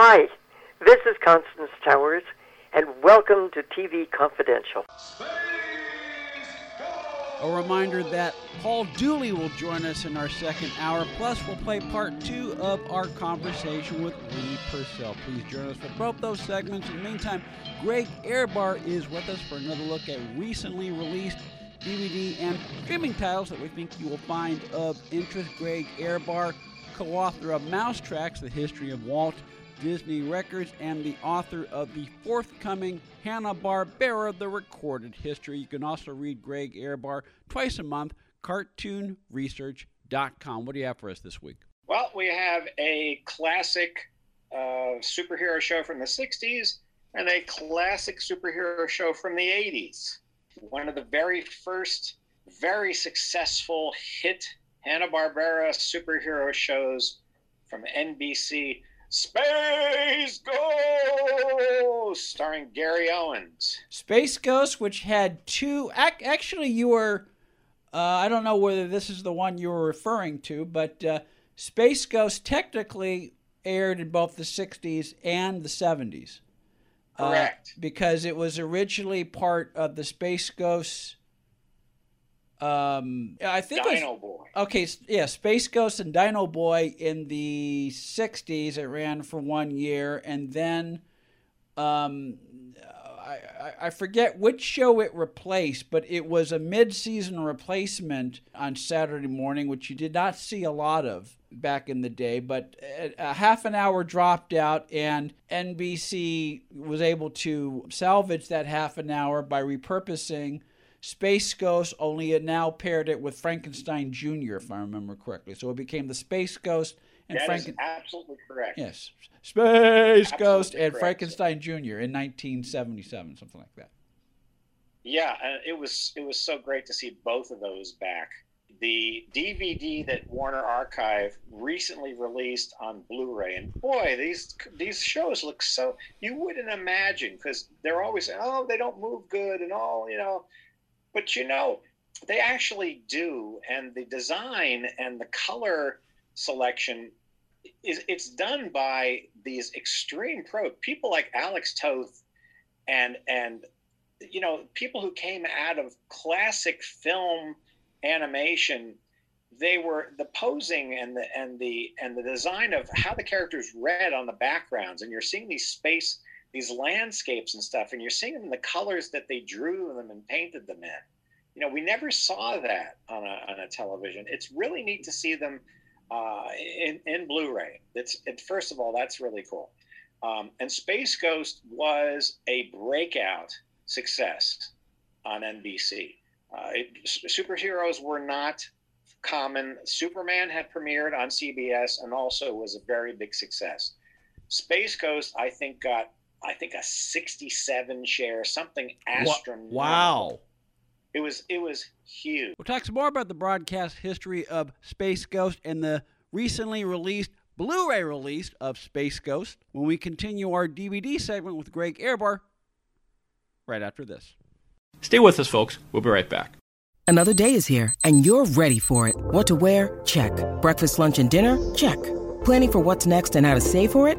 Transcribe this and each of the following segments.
Hi, this is Constance Towers, and welcome to TV Confidential. A reminder that Paul Dooley will join us in our second hour. Plus, we'll play part two of our conversation with Lee Purcell. Please join us for both those segments. In the meantime, Greg Ehrbar is with us for another look at recently released DVD and streaming titles that we think you will find of interest. Greg Ehrbar, co author of Mouse Tracks The History of Walt Disney Records, and the author of the forthcoming Hanna-Barbera The Recorded History. You can also read Greg Ehrbar twice a month, cartoonresearch.com. What do you have for us this week? Well, we have a classic uh, superhero show from the 60s and a classic superhero show from the 80s. One of the very first, very successful hit Hanna-Barbera superhero shows from NBC Space Ghost, starring Gary Owens. Space Ghost, which had two. Ac- actually, you were. Uh, I don't know whether this is the one you were referring to, but uh, Space Ghost technically aired in both the 60s and the 70s. Correct. Uh, because it was originally part of the Space Ghost um, I think Dino was, Boy. Okay, yeah, Space Ghost and Dino Boy in the '60s. It ran for one year, and then um, I, I forget which show it replaced, but it was a mid-season replacement on Saturday morning, which you did not see a lot of back in the day. But a half an hour dropped out, and NBC was able to salvage that half an hour by repurposing Space Ghost, only it now paired it with Frankenstein Jr., if I remember correctly. So it became the Space Ghost and Frankenstein absolutely correct. Yes, Space Absolutely Ghost and correct. Frankenstein Jr. in 1977, something like that. Yeah, uh, it was it was so great to see both of those back. The DVD that Warner Archive recently released on Blu-ray, and boy, these these shows look so you wouldn't imagine because they're always oh they don't move good and all you know, but you know they actually do, and the design and the color selection is it's done by these extreme pro people like Alex Toth and and you know people who came out of classic film animation. They were the posing and the and the and the design of how the characters read on the backgrounds and you're seeing these space these landscapes and stuff and you're seeing them in the colors that they drew them and painted them in you know we never saw that on a, on a television it's really neat to see them uh, in, in blu-ray it's it, first of all that's really cool um, and space ghost was a breakout success on NBC. Uh, it, superheroes were not common. Superman had premiered on CBS and also was a very big success. Space Ghost, I think, got I think a 67 share, something astronomical. Wow. It was it was huge. We'll talk some more about the broadcast history of Space Ghost and the recently released Blu-ray release of Space Ghost when we continue our DVD segment with Greg Ehrbar right after this. Stay with us, folks. We'll be right back. Another day is here, and you're ready for it. What to wear? Check. Breakfast, lunch, and dinner? Check. Planning for what's next and how to save for it?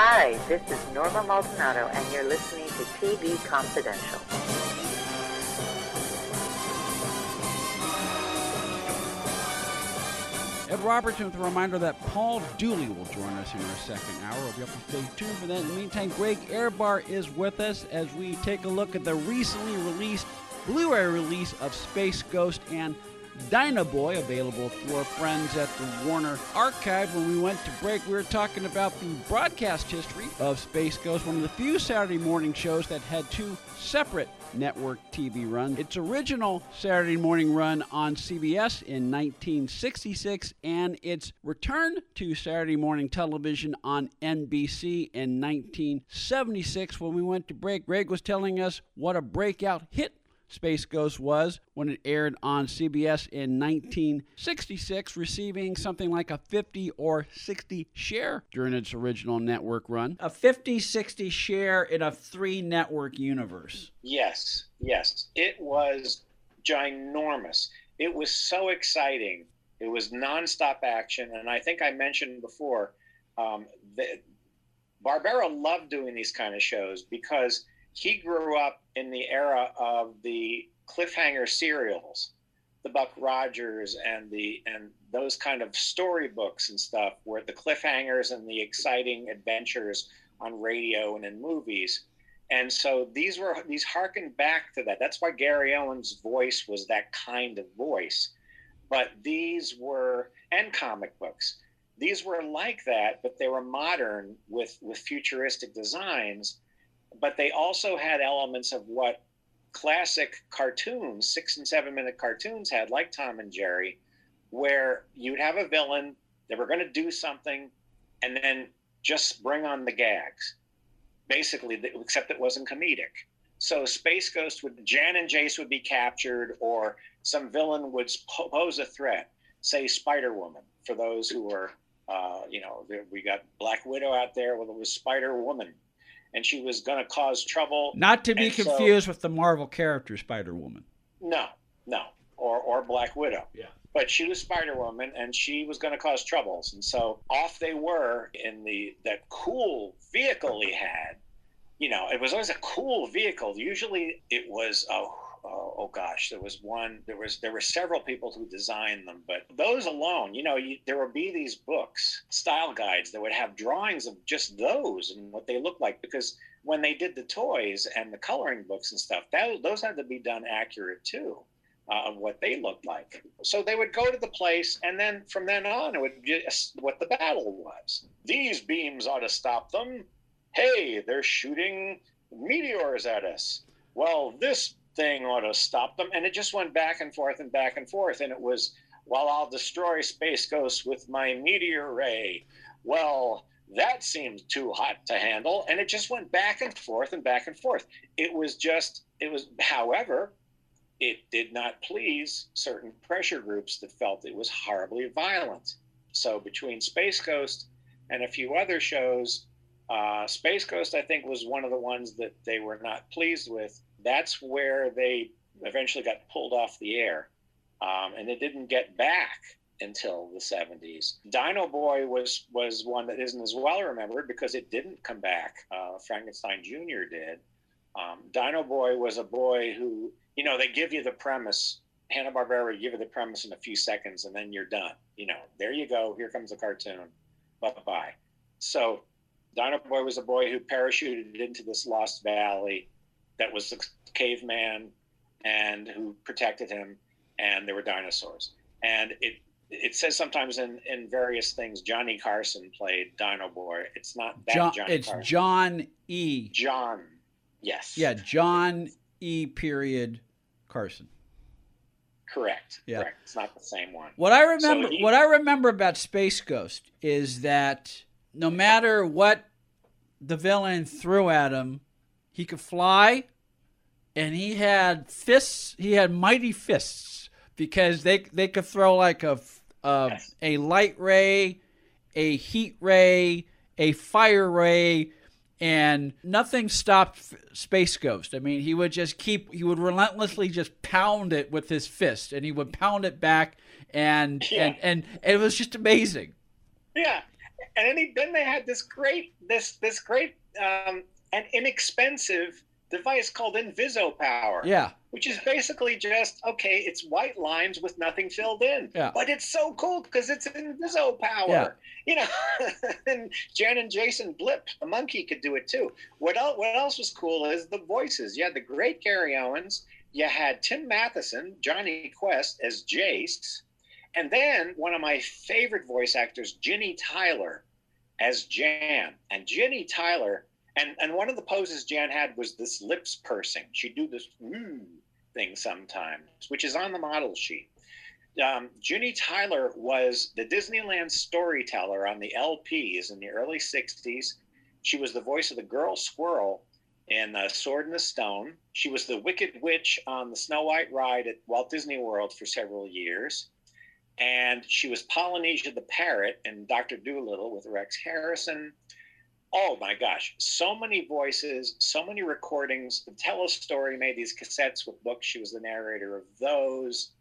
Hi, this is Norma Maldonado, and you're listening to TV Confidential. Ed Robertson with a reminder that Paul Dooley will join us in our second hour. We'll be up to stay tuned for that. In the meantime, Greg Ehrbar is with us as we take a look at the recently released Blu-ray release of Space Ghost and Dino Boy, available for friends at the Warner Archive. When we went to break, we were talking about the broadcast history of Space Ghost, one of the few Saturday morning shows that had two separate network TV runs. Its original Saturday morning run on CBS in 1966 and its return to Saturday morning television on NBC in 1976. When we went to break, Greg was telling us what a breakout hit Space Ghost was when it aired on CBS in 1966, receiving something like a 50 or 60 share during its original network run. A 50 60 share in a three network universe. Yes, yes. It was ginormous. It was so exciting. It was nonstop action. And I think I mentioned before um, that Barbera loved doing these kind of shows because he grew up in the era of the cliffhanger serials, the Buck Rogers and the and those kind of storybooks and stuff, where the cliffhangers and the exciting adventures on radio and in movies. And so these were these harkened back to that. That's why Gary Owens' voice was that kind of voice. But these were and comic books. These were like that, but they were modern with with futuristic designs but they also had elements of what classic cartoons, six and seven minute cartoons had, like Tom and Jerry, where you'd have a villain, they were going to do something, and then just bring on the gags. Basically, except it wasn't comedic. So Space Ghost would, Jan and Jace would be captured, or some villain would pose a threat, say Spider Woman, for those who were, uh, you know, we got Black Widow out there, well, it was Spider Woman and she was going to cause trouble. Not to be and confused so, with the Marvel character Spider Woman. No, no, or or Black Widow. Yeah. But she was Spider Woman, and she was going to cause troubles, and so off they were in the that cool vehicle he had. You know, it was always a cool vehicle. Usually, it was oh oh, oh gosh, there was one. There was there were several people who designed them, but those alone, you know, you, there would be these books, style guides that would have drawings of just those and what they look like because when they did the toys and the coloring books and stuff, that, those had to be done accurate too. Uh, of what they looked like. So they would go to the place, and then from then on, it would be what the battle was. These beams ought to stop them. Hey, they're shooting meteors at us. Well, this thing ought to stop them. And it just went back and forth and back and forth. And it was, well, I'll destroy Space Ghost with my meteor ray. Well, that seemed too hot to handle. And it just went back and forth and back and forth. It was just, it was, however, it did not please certain pressure groups that felt it was horribly violent. So between Space Ghost and a few other shows, uh, Space Ghost, I think, was one of the ones that they were not pleased with that's where they eventually got pulled off the air. Um, and it didn't get back until the 70s. Dino Boy was was one that isn't as well remembered because it didn't come back. Uh, Frankenstein Jr. did. Um, Dino Boy was a boy who, you know, they give you the premise. Hanna Barbera give you the premise in a few seconds, and then you're done. You know, there you go. Here comes the cartoon. Bye bye. So, Dino Boy was a boy who parachuted into this lost valley that was the caveman and who protected him, and there were dinosaurs. And it it says sometimes in in various things Johnny Carson played Dino Boy. It's not that John, Johnny it's Carson. John E. John. Yes. Yeah, John E. Period Carson. Correct. Yeah. Correct. It's not the same one. What I remember so he, what I remember about Space Ghost is that no matter what the villain threw at him, he could fly, and he had fists. He had mighty fists because they they could throw like a a, yes. a light ray, a heat ray, a fire ray, and nothing stopped Space Ghost. I mean, he would just keep, he would relentlessly just pound it with his fist, and he would pound it back, and yeah. and, and and it was just amazing. Yeah, and then, he, then they had this great, this this great um, and inexpensive device called Inviso Power. Yeah. Which is basically just okay, it's white lines with nothing filled in. Yeah. But it's so cool because it's Inviso Power. Yeah. You know, and Jan and Jason Blip, the monkey, could do it too. What else? What else was cool is the voices. You had the great Gary Owens. You had Tim Matheson, Jonny Quest as Jace, and then one of my favorite voice actors, Ginny Tyler, as Jan. And Ginny Tyler and and one of the poses Jan had was this lips pursing. She'd do this mm thing sometimes, which is on the model sheet. Um, Ginny Tyler was the Disneyland storyteller on the LPs in the early 60s. She was the voice of the girl squirrel in uh, Sword in the Stone. She was the Wicked Witch on the Snow White ride at Walt Disney World for several years. And she was Polynesia the parrot in Dr. Dolittle with Rex Harrison oh my gosh, so many voices, so many recordings. The Tell a Story made these cassettes with books. She was the narrator of those.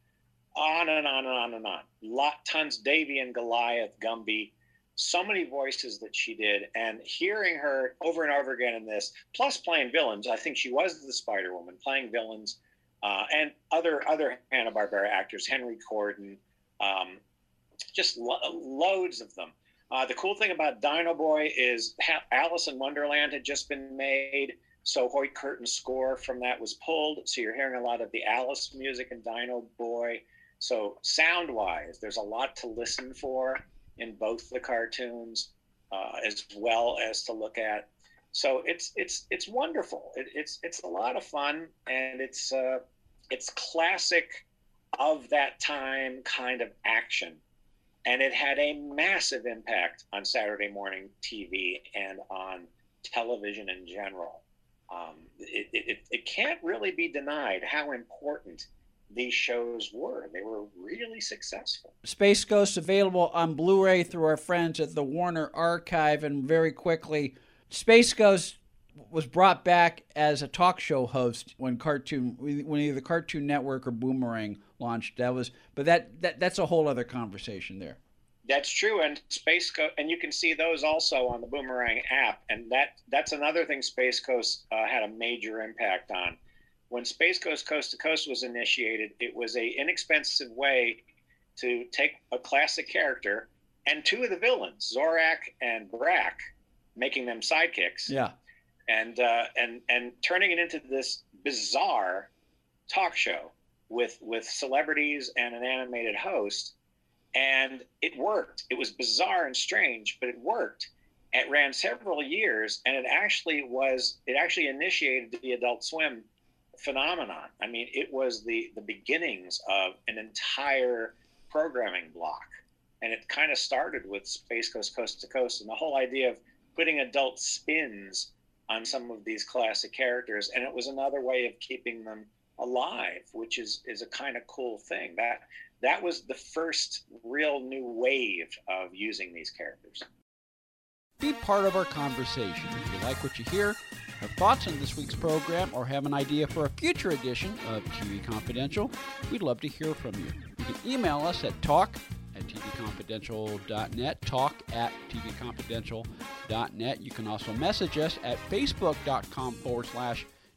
On and on and on and on. Lot tons, Davy and Goliath, Gumby. So many voices that she did, and hearing her over and over again in this, plus playing villains. I think she was the Spider Woman, playing villains, uh, and other other Hanna Barbera actors, Henry Corden, um, just lo- loads of them. Uh, the cool thing about Dino Boy is ha- Alice in Wonderland had just been made, so Hoyt Curtin's score from that was pulled. So you're hearing a lot of the Alice music in Dino Boy. So sound wise, there's a lot to listen for in both the cartoons, uh, as well as to look at. So it's it's it's wonderful. It, it's it's a lot of fun, and it's uh, it's classic of that time kind of action and it had a massive impact on Saturday morning TV and on television in general. Um, it, it, it can't really be denied how important these shows were. They were really successful. Space Ghost available on Blu ray through our friends at the Warner Archive. And very quickly, Space Ghost was brought back as a talk show host when cartoon when either Cartoon Network or Boomerang launched. That was, but that, that that's a whole other conversation there. That's true, and Space Ghost, and you can see those also on the Boomerang app, and that that's another thing Space Ghost uh, had a major impact on. When Space Ghost Coast to Coast was initiated, it was a inexpensive way to take a classic character and two of the villains, Zorak and Brak, making them sidekicks. Yeah. And uh, and and turning it into this bizarre talk show with with celebrities and an animated host and it worked. It was bizarre and strange, but it worked. It ran several years, and it actually was. It actually initiated the Adult Swim phenomenon. I mean, it was the the beginnings of an entire programming block, and it kind of started with Space Ghost Coast to Coast, and the whole idea of putting adult spins on some of these classic characters, and it was another way of keeping them alive, which is is a kind of cool thing. That that was the first real new wave of using these characters. Be part of our conversation. If you like what you hear, have thoughts on this week's program, or have an idea for a future edition of TV Confidential, we'd love to hear from you. You can email us at talk at tvconfidential.net, talk at tvconfidential.net. You can also message us at facebook.com forward slash